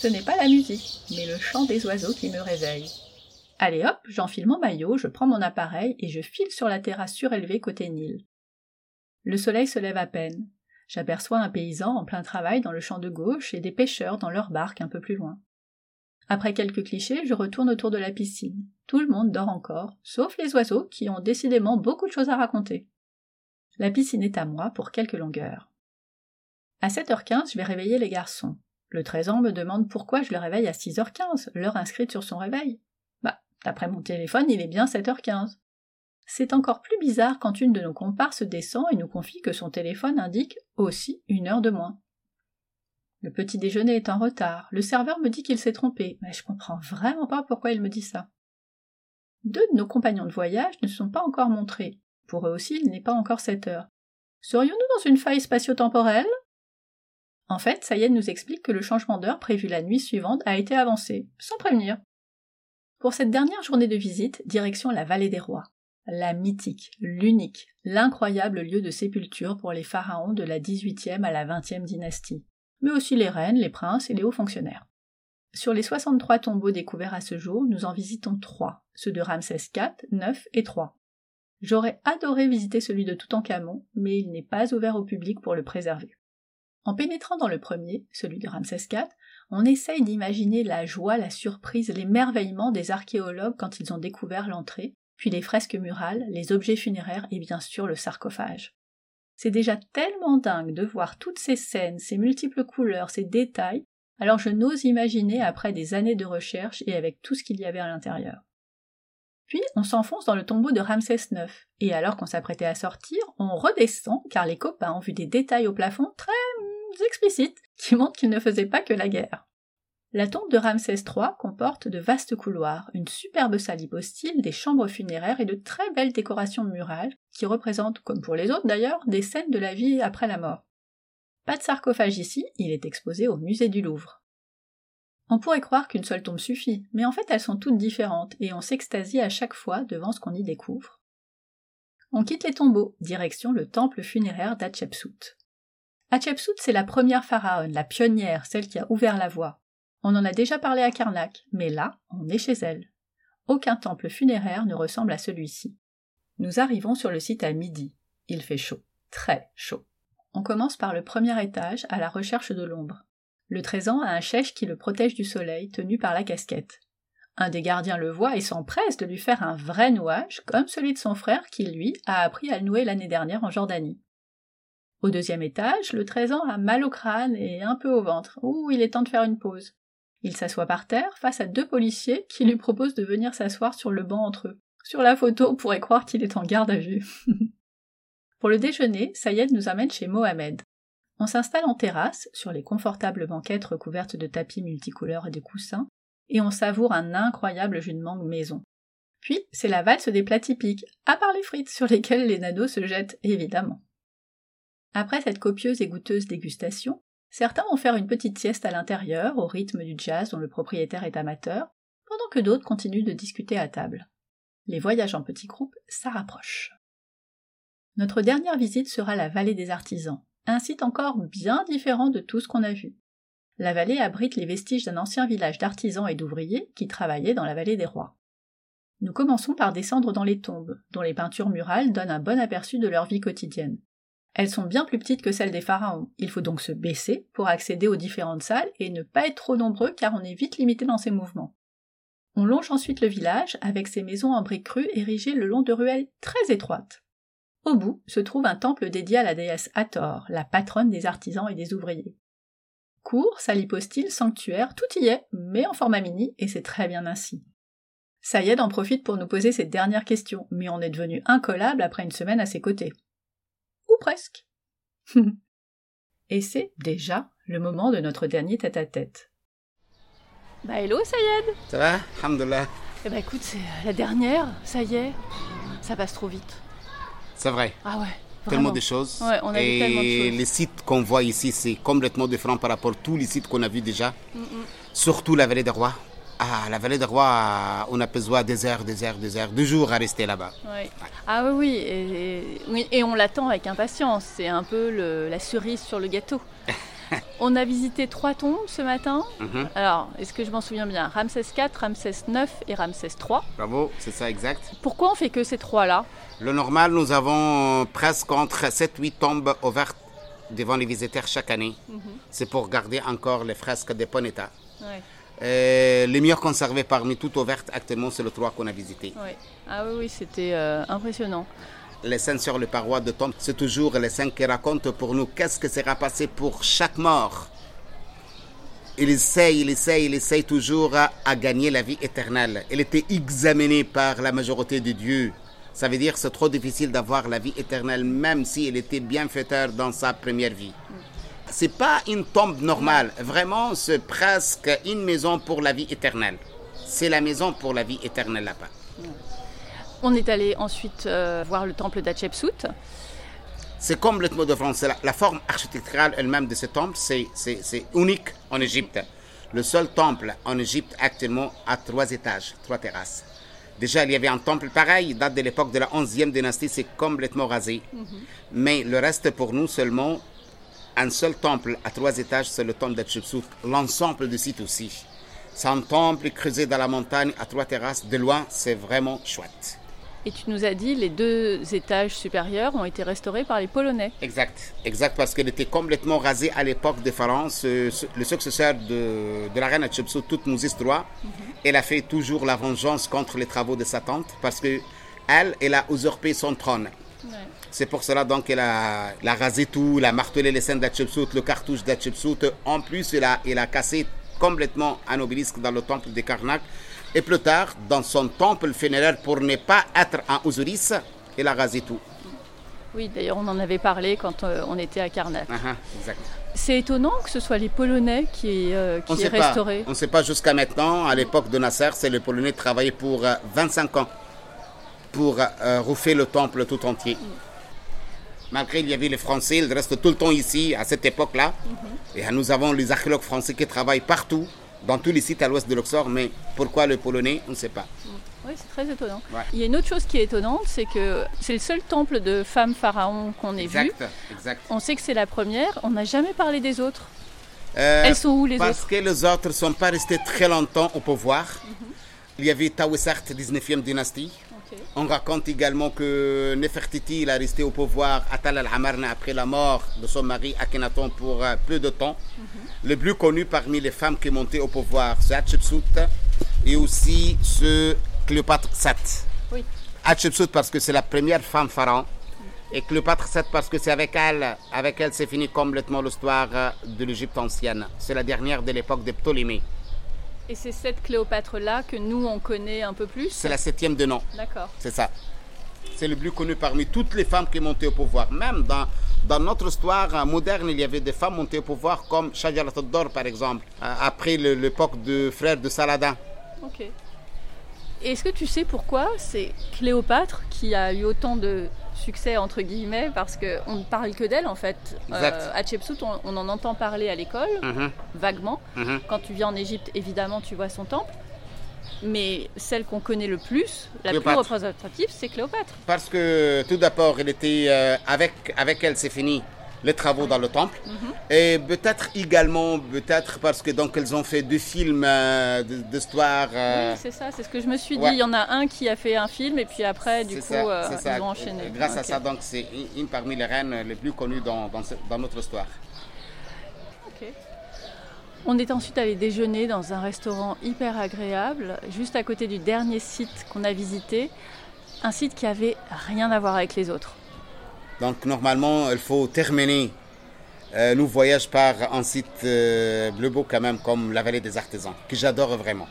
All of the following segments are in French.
Ce n'est pas la musique, mais le chant des oiseaux qui me réveille. Allez hop, j'enfile mon maillot, je prends mon appareil et je file sur la terrasse surélevée côté Nil. Le soleil se lève à peine. J'aperçois un paysan en plein travail dans le champ de gauche et des pêcheurs dans leur barque un peu plus loin. Après quelques clichés, je retourne autour de la piscine. Tout le monde dort encore, sauf les oiseaux qui ont décidément beaucoup de choses à raconter. La piscine est à moi pour quelques longueurs. À 7h15, je vais réveiller les garçons. Le 13 ans me demande pourquoi je le réveille à 6h15, l'heure inscrite sur son réveil. Bah, d'après mon téléphone, il est bien 7h15. C'est encore plus bizarre quand une de nos comparses descend et nous confie que son téléphone indique aussi une heure de moins. Le petit déjeuner est en retard. Le serveur me dit qu'il s'est trompé, mais je comprends vraiment pas pourquoi il me dit ça. Deux de nos compagnons de voyage ne sont pas encore montrés. Pour eux aussi, il n'est pas encore sept heures. Serions-nous dans une faille spatio-temporelle? En fait, Sayed nous explique que le changement d'heure prévu la nuit suivante a été avancé, sans prévenir. Pour cette dernière journée de visite, direction la vallée des rois la mythique, l'unique, l'incroyable lieu de sépulture pour les pharaons de la XVIIIe à la XXe dynastie, mais aussi les reines, les princes et les hauts fonctionnaires. Sur les 63 tombeaux découverts à ce jour, nous en visitons trois, ceux de Ramsès IV, IX et III. J'aurais adoré visiter celui de Toutankhamon, mais il n'est pas ouvert au public pour le préserver. En pénétrant dans le premier, celui de Ramsès IV, on essaye d'imaginer la joie, la surprise, l'émerveillement des archéologues quand ils ont découvert l'entrée, puis les fresques murales, les objets funéraires et bien sûr le sarcophage. C'est déjà tellement dingue de voir toutes ces scènes, ces multiples couleurs, ces détails, alors je n'ose imaginer après des années de recherche et avec tout ce qu'il y avait à l'intérieur. Puis on s'enfonce dans le tombeau de Ramsès IX, et alors qu'on s'apprêtait à sortir, on redescend car les copains ont vu des détails au plafond très explicites qui montrent qu'il ne faisait pas que la guerre. La tombe de Ramsès III comporte de vastes couloirs, une superbe salle hypostyle, des chambres funéraires et de très belles décorations murales qui représentent, comme pour les autres d'ailleurs, des scènes de la vie après la mort. Pas de sarcophage ici, il est exposé au musée du Louvre. On pourrait croire qu'une seule tombe suffit, mais en fait elles sont toutes différentes et on s'extasie à chaque fois devant ce qu'on y découvre. On quitte les tombeaux, direction le temple funéraire d'Hatshepsut. Hatshepsut, c'est la première pharaone, la pionnière, celle qui a ouvert la voie. On en a déjà parlé à Karnak, mais là, on est chez elle. Aucun temple funéraire ne ressemble à celui-ci. Nous arrivons sur le site à midi. Il fait chaud, très chaud. On commence par le premier étage à la recherche de l'ombre. Le trésor a un chèche qui le protège du soleil, tenu par la casquette. Un des gardiens le voit et s'empresse de lui faire un vrai nouage, comme celui de son frère qui, lui, a appris à le nouer l'année dernière en Jordanie. Au deuxième étage, le trésor a mal au crâne et un peu au ventre. Ouh, il est temps de faire une pause. Il s'assoit par terre face à deux policiers qui lui proposent de venir s'asseoir sur le banc entre eux. Sur la photo, on pourrait croire qu'il est en garde à vue. Pour le déjeuner, Sayed nous amène chez Mohamed. On s'installe en terrasse, sur les confortables banquettes recouvertes de tapis multicouleurs et de coussins, et on savoure un incroyable jus de mangue maison. Puis, c'est la valse des plats typiques, à part les frites sur lesquelles les nados se jettent évidemment. Après cette copieuse et goûteuse dégustation, Certains vont faire une petite sieste à l'intérieur, au rythme du jazz dont le propriétaire est amateur, pendant que d'autres continuent de discuter à table. Les voyages en petits groupes, ça. Notre dernière visite sera la vallée des artisans, un site encore bien différent de tout ce qu'on a vu. La vallée abrite les vestiges d'un ancien village d'artisans et d'ouvriers qui travaillaient dans la vallée des rois. Nous commençons par descendre dans les tombes, dont les peintures murales donnent un bon aperçu de leur vie quotidienne. Elles sont bien plus petites que celles des pharaons. Il faut donc se baisser pour accéder aux différentes salles et ne pas être trop nombreux car on est vite limité dans ses mouvements. On longe ensuite le village avec ses maisons en briques crues érigées le long de ruelles très étroites. Au bout se trouve un temple dédié à la déesse Hathor, la patronne des artisans et des ouvriers. Cours, salle hypostyle, sanctuaire, tout y est, mais en format mini, et c'est très bien ainsi. Sayed en profite pour nous poser cette dernière question, mais on est devenu incollable après une semaine à ses côtés presque. Et c'est déjà le moment de notre dernier tête-à-tête. Bah hello Sayed Ça va? Alhamdulillah. Eh bah écoute, c'est la dernière, ça y est. Ça passe trop vite. C'est vrai. Ah ouais. Tellement de choses. Ouais, on a Et vu tellement de choses. les sites qu'on voit ici, c'est complètement différent par rapport à tous les sites qu'on a vus déjà. Surtout la vallée des rois. Ah, la vallée des rois, on a besoin des heures, des heures, des heures, deux jours à rester là-bas. Ouais. Ah oui, oui, et, oui, et on l'attend avec impatience. C'est un peu le- la cerise sur le gâteau. On a visité trois tombes ce matin. Mhm. Alors, est-ce que je m'en souviens bien? Ramsès IV, Ramsès IX et Ramsès III. Bravo, c'est ça exact. Pourquoi on fait que ces trois-là? Le normal, nous avons presque entre 7-8 tombes ouvertes devant les visiteurs chaque année. Mhm. C'est pour garder encore les fresques des bon état. les mieux conservés parmi toutes ouvertes actuellement, c'est le 3 qu'on a visité. Ah oui, oui c'était euh, impressionnant les scènes sur les parois de tombe, c'est toujours les scènes qui racontent pour nous qu'est-ce que sera passé pour chaque mort. Il essaye, il essaye, il essaye toujours à, gagner la vie éternelle. Il était examiné par la majorité de Dieu. Ça veut dire que c'est trop difficile d'avoir la vie éternelle, même s'il était bienfaiteur dans sa première vie. C'est pas une tombe normale. Vraiment, c'est presque une maison pour la vie éternelle. C'est la maison pour la vie éternelle là-bas. On est allé ensuite euh, voir le temple d'Hatshepsut. C'est comme le de France. La, forme architecturale elle-même de ce temple, c'est unique en Égypte. Le seul temple en Égypte actuellement a trois étages, trois terrasses. Déjà, il y avait un temple pareil, date de l'époque de la 11e dynastie, c'est complètement rasé. Mhm. Mais le reste, pour nous, seulement un seul temple à trois étages, c'est le temple d'Hatshepsut. L'ensemble du site aussi. C'est un temple creusé dans la montagne à trois terrasses. De loin, c'est vraiment chouette. Et tu nous as dit les deux étages supérieurs ont été restaurés par les Polonais. Exact, exact, parce qu'elle était complètement rasée à l'époque de Pharaon. Le successeur de, de la reine Hatshepsut, toute nous histoire, mhm. elle a fait toujours la vengeance contre les travaux de sa tante, parce que elle, elle a usurpé son trône. C'est pour cela donc qu'elle a, a, rasé tout, elle a martelé les scènes d'Hatshepsut, le cartouche d'Hatshepsut. En plus, elle a, elle a cassé complètement un obélisque dans le temple de Karnak et plus tard, dans son temple funéraire, pour ne pas être un Osiris, il a rasé tout. Oui, d'ailleurs, on en avait parlé quand euh, on était à Karnak. Ah, ah, c'est étonnant que ce soit les Polonais qui, euh, aient restauré. On ne sait pas jusqu'à maintenant. À l'époque de Nasser, c'est les Polonais qui travaillaient pour 25 euh, ans pour refaire le temple tout entier. Mm. Malgré il y avait les Français, ils restent tout le temps ici à cette époque-là. Mm-hmm. Et nous avons les archéologues français qui travaillent partout dans tous les sites à l'ouest de Luxor, mais pourquoi le polonais, on ne sait pas. Oui, c'est très étonnant. Il y a une autre chose qui est étonnante, c'est que c'est le seul temple de femmes pharaons qu'on ait vu. Exact. On sait que c'est la première, on n'a jamais parlé des autres. Euh, Elles sont où les autres Parce que les autres ne sont pas restés très longtemps au pouvoir. Mhm. Il y avait Tawissart, 19e dynastie. On raconte également que Nefertiti il a resté au pouvoir à Tal al-Amarna après la mort de son mari Akhenaton pour euh, peu de temps. Mhm. Le plus connu parmi les femmes qui montaient au pouvoir, c'est Hatshepsut et aussi ce Cléopâtre VII. Oui. Hatshepsut parce que c'est la première femme pharaon et Cléopâtre VII parce que c'est avec elle, avec elle c'est fini complètement l'histoire euh, de l'Égypte ancienne. C'est la dernière de l'époque de Ptolémée. Et c'est cette Cléopâtre-là que nous, on connaît un peu plus C'est la septième de nom. D'accord. C'est ça. C'est le plus connu parmi toutes les femmes qui montaient au pouvoir. Même dans, dans notre histoire moderne, il y avait des femmes montées au pouvoir comme Shajarat al par exemple, euh, après l'époque de frère de Saladin. Ok. Est-ce que tu sais pourquoi c'est Cléopâtre qui a eu autant de succès entre guillemets parce qu'on ne parle que d'elle en fait. Euh, Hatshepsut, on, en entend parler à l'école, mhm. vaguement. Mhm. Quand tu viens en Égypte, évidemment, tu vois son temple. Mais celle qu'on connaît le plus, la plus représentative, c'est Cléopâtre. Parce que tout d'abord, elle était euh, avec, avec elle, c'est fini les travaux dans le temple. Mhm. Et peut-être également, peut-être parce que donc elles ont fait deux films euh, d'histoire. Euh, oui, c'est ça, c'est ce que je me suis dit. Il y en a un qui a fait un film et puis après, du coup, euh, ils ont enchaîné. Grâce à ça, donc c'est une parmi les reines les plus connues dans, dans, dans notre histoire. Ok. On est ensuite allé déjeuner dans un restaurant hyper agréable, juste à côté du dernier site qu'on a visité, un site qui avait rien à voir avec les autres. Donc normalement, il faut terminer euh, nos voyages par un site euh, bleu beau quand même comme la vallée des artisans, que j'adore vraiment.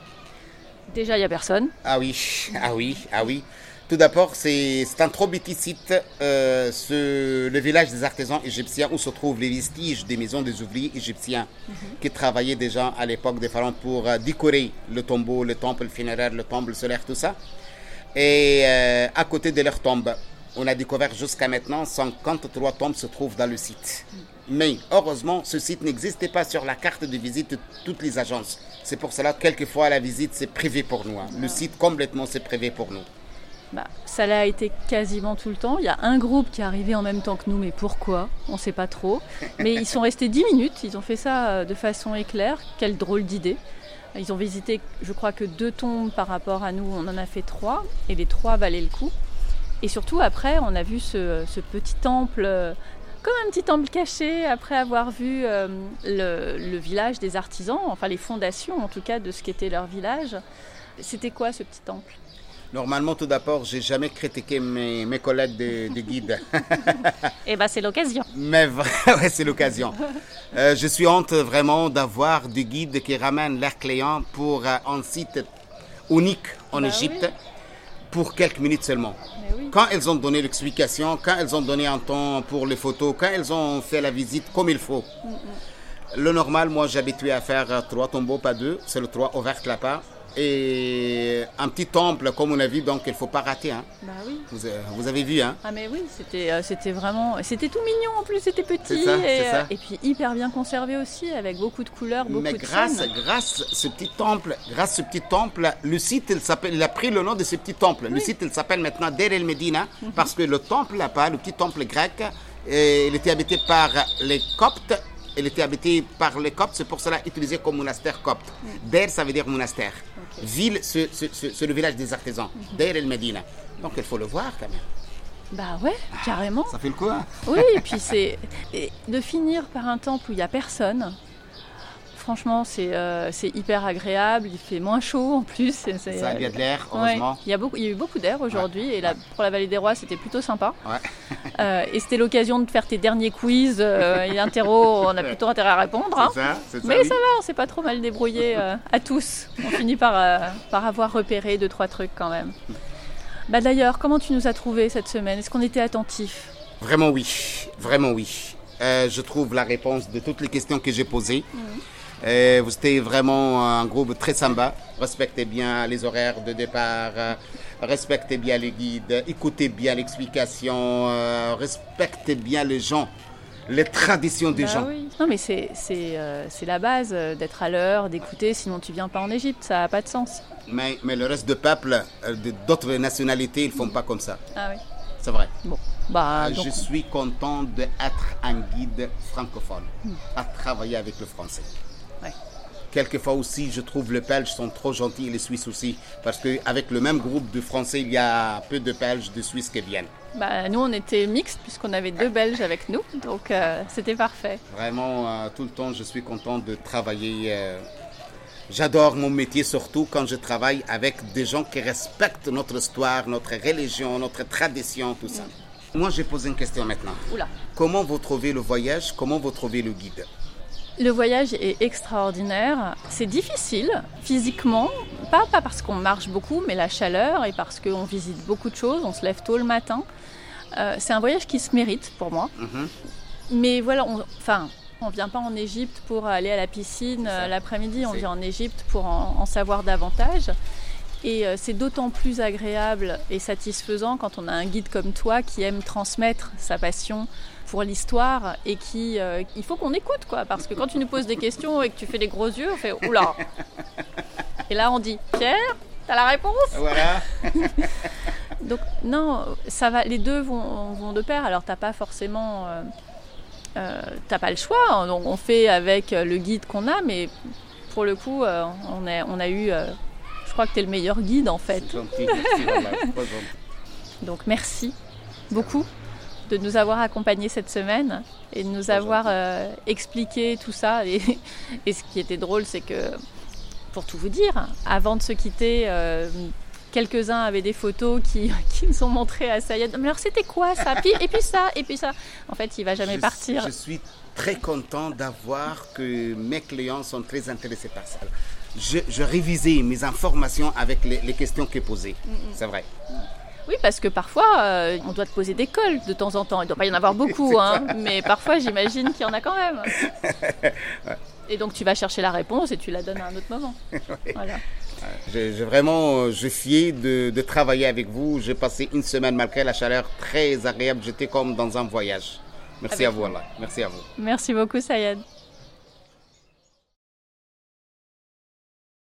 Déjà, il n'y a personne. Ah oui, ah oui, ah oui. Tout d'abord, c'est un trop petit site, euh, ce, le village des artisans égyptiens où se trouvent les vestiges des maisons des ouvriers égyptiens mhm. qui travaillaient déjà à l'époque des pharaons pour décorer le tombeau, le temple funéraire, le temple solaire, tout ça. Et à côté de leur tombe, on a découvert jusqu'à maintenant 53 tombes se trouvent dans le site. Mais heureusement, ce site n'existait pas sur la carte de visite de toutes les agences. C'est pour cela que quelquefois la visite c'est privé pour nous. Hein. Le site complètement c'est privé pour nous. bah, ça l'a été quasiment tout le temps. Il y a un groupe qui est arrivé en même temps que nous, mais pourquoi? On ne sait pas trop. Mais ils sont restés 10 minutes, ils ont fait ça euh, de façon éclair. Quelle drôle d'idée. Ils ont visité, je crois que deux tombes par rapport à nous, on en a fait trois, et les trois valaient le coup. Et surtout, après, on a vu ce, petit temple, euh, comme un petit temple caché, après avoir vu euh, le, village des artisans, enfin les fondations en tout cas de ce qu'était leur village. C'était quoi ce petit temple? Normalement, tout d'abord, j'ai jamais critiqué mes, mes collègues de, guides. Eh bien, c'est l'occasion. Mais ouais, c'est l'occasion. Euh, je suis honte vraiment d'avoir des guides qui ramènent leurs clients pour euh, un site unique en bah Égypte pour quelques minutes seulement. Quand elles ont donné l'explication, quand elles ont donné un temps pour les photos, quand elles ont fait la visite comme il faut. Mm, mm. Le normal, moi, j'habitué à faire trois tombeaux, pas deux. C'est le trois ouvert là-bas et un petit temple comme on a vu, donc il ne faut pas rater. Hein. Bah oui. vous, avez vu, hein Ah mais oui, c'était euh, c'était vraiment, c'était tout mignon en plus, c'était petit et, euh, et, puis hyper bien conservé aussi, avec beaucoup de couleurs, beaucoup mais de grâce, grâce ce petit temple, grâce ce petit temple, le site il s'appelle, il a pris le nom de ce petit temple. Le site il s'appelle maintenant Der el Medina mhm. parce que le temple là-bas, le petit temple grec, il était habité par les Coptes il était habité par les Coptes, c'est pour cela utilisé comme monastère copte. Mm. Der, ça veut dire monastère. Ville, c'est le village des artisans. Mm Der el Medina. Donc il faut le voir quand même. Bah ouais, carrément. Ça fait le quoi Oui, et puis c'est de finir par un temple où il n'y a personne, franchement, euh, c'est hyper agréable. Il fait moins chaud en plus. Ça, il y a de l'air, heureusement. il, y a beaucoup, il y a eu beaucoup d'air aujourd'hui. Et là, pour la Vallée des Rois, c'était plutôt sympa. Euh, et c'était l'occasion de faire tes derniers quiz euh, et interro. On a plutôt intérêt à répondre. Hein. Ça, Mais ça va, on s'est pas trop mal débrouillé à tous. On finit par, par avoir repéré deux, trois trucs quand même. Bah D'ailleurs, comment tu nous as trouvé cette semaine? Est-ce qu'on était attentif Vraiment oui, vraiment oui. je trouve la réponse de toutes les questions que j'ai posées. Mmh. Et vous étiez vraiment un groupe très sympa. Respectez bien les horaires de départ, respectez bien les guides, écoutez bien l'explication, euh, respectez bien les gens, les traditions des bah gens. Oui. Non, mais c'est euh, la base euh, d'être à l'heure, d'écouter, sinon tu viens pas en Égypte, ça n'a pas de sens. Mais, mais le reste de peuple, d'autres nationalités, ils font pas comme ça. Ah oui. C'est vrai. Bon. Bah, Je suis content d'être un guide francophone, hmm. à travailler avec le français. Quelquefois aussi, je trouve les Belges sont trop gentils et les Suisses aussi. Parce qu'avec le même groupe de Français, il y a peu de Belges, de Suisses qui viennent. Bah, nous, on était mixtes puisqu'on avait deux Belges avec nous. Donc, euh, c'était parfait. Vraiment, euh, tout le temps, je suis content de travailler. Euh, j'adore mon métier, surtout quand je travaille avec des gens qui respectent notre histoire, notre religion, notre tradition, tout ça. Moi, j'ai posé une question maintenant. Oula. Comment vous trouvez le voyage? Comment vous trouvez le guide? Le voyage est extraordinaire. C'est difficile physiquement, pas, pas parce qu'on marche beaucoup, mais la chaleur et parce qu'on visite beaucoup de choses, on se lève tôt le matin. Euh, c'est un voyage qui se mérite pour moi. Mhm. Mais voilà, on, enfin, on vient pas en Égypte pour aller à la piscine euh, l'après-midi, on vient en Égypte pour en, savoir davantage. Et euh, c'est d'autant plus agréable et satisfaisant quand on a un guide comme toi qui aime transmettre sa passion pour l'histoire et qui euh, il faut qu'on écoute quoi. Parce que quand tu nous poses des questions et que tu fais des gros yeux on fait oula. Et là on dit Pierre t'as la réponse. Voilà. Donc non ça va les deux vont, vont de pair. Alors t'as pas forcément euh, euh, t'as pas le choix. Donc on fait avec le guide qu'on a mais pour le coup on, a, on a eu crois que tu es le meilleur guide en fait gentil, merci, donc merci beaucoup de nous avoir accompagnés cette semaine et de nous avoir euh, expliqué tout ça. Et, ce qui était drôle, c'est que, pour tout vous dire, avant de se quitter, euh, quelques-uns avaient des photos qui, qui nous ont montré à Sayed. Mais alors c'était quoi ça? Et puis ça, et puis ça. En fait, il va jamais partir. Je suis très content d'avoir que mes clients sont très intéressés par ça. Je, je révisais mes informations avec les, questions que posées. Mm, mm. C'est vrai. Oui, parce que parfois, euh, on doit te poser des cols de temps en temps. Il ne doit pas y en avoir beaucoup, hein, mais parfois, j'imagine qu'il y en a quand même. Et donc, tu vas chercher la réponse et tu la donnes à un autre moment. Voilà. J'ai vraiment, je suis de, de travailler avec vous. J'ai passé une semaine malgré la chaleur très agréable. J'étais comme dans un voyage. Merci à vous, Allah. Merci à vous. Merci beaucoup, Sayed.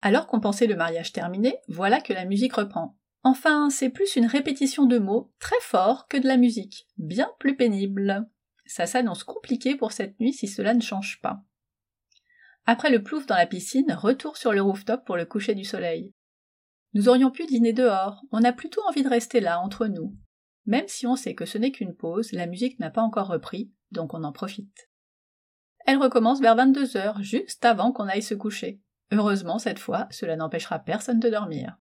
Alors qu'on pensait le mariage terminé, voilà que la musique reprend. Enfin, c'est plus une répétition de mots très fort que de la musique, bien plus pénible. Ça s'annonce compliqué pour cette nuit si cela ne change pas. Après le plouf dans la piscine, retour sur le rooftop pour le coucher du soleil. Nous aurions pu dîner dehors, on a plutôt envie de rester là, entre nous. Même si on sait que ce n'est qu'une pause, la musique n'a pas encore repris, donc on en profite. Elle recommence vers 22 heures, juste avant qu'on aille se coucher. Heureusement, cette fois, cela n'empêchera personne de dormir.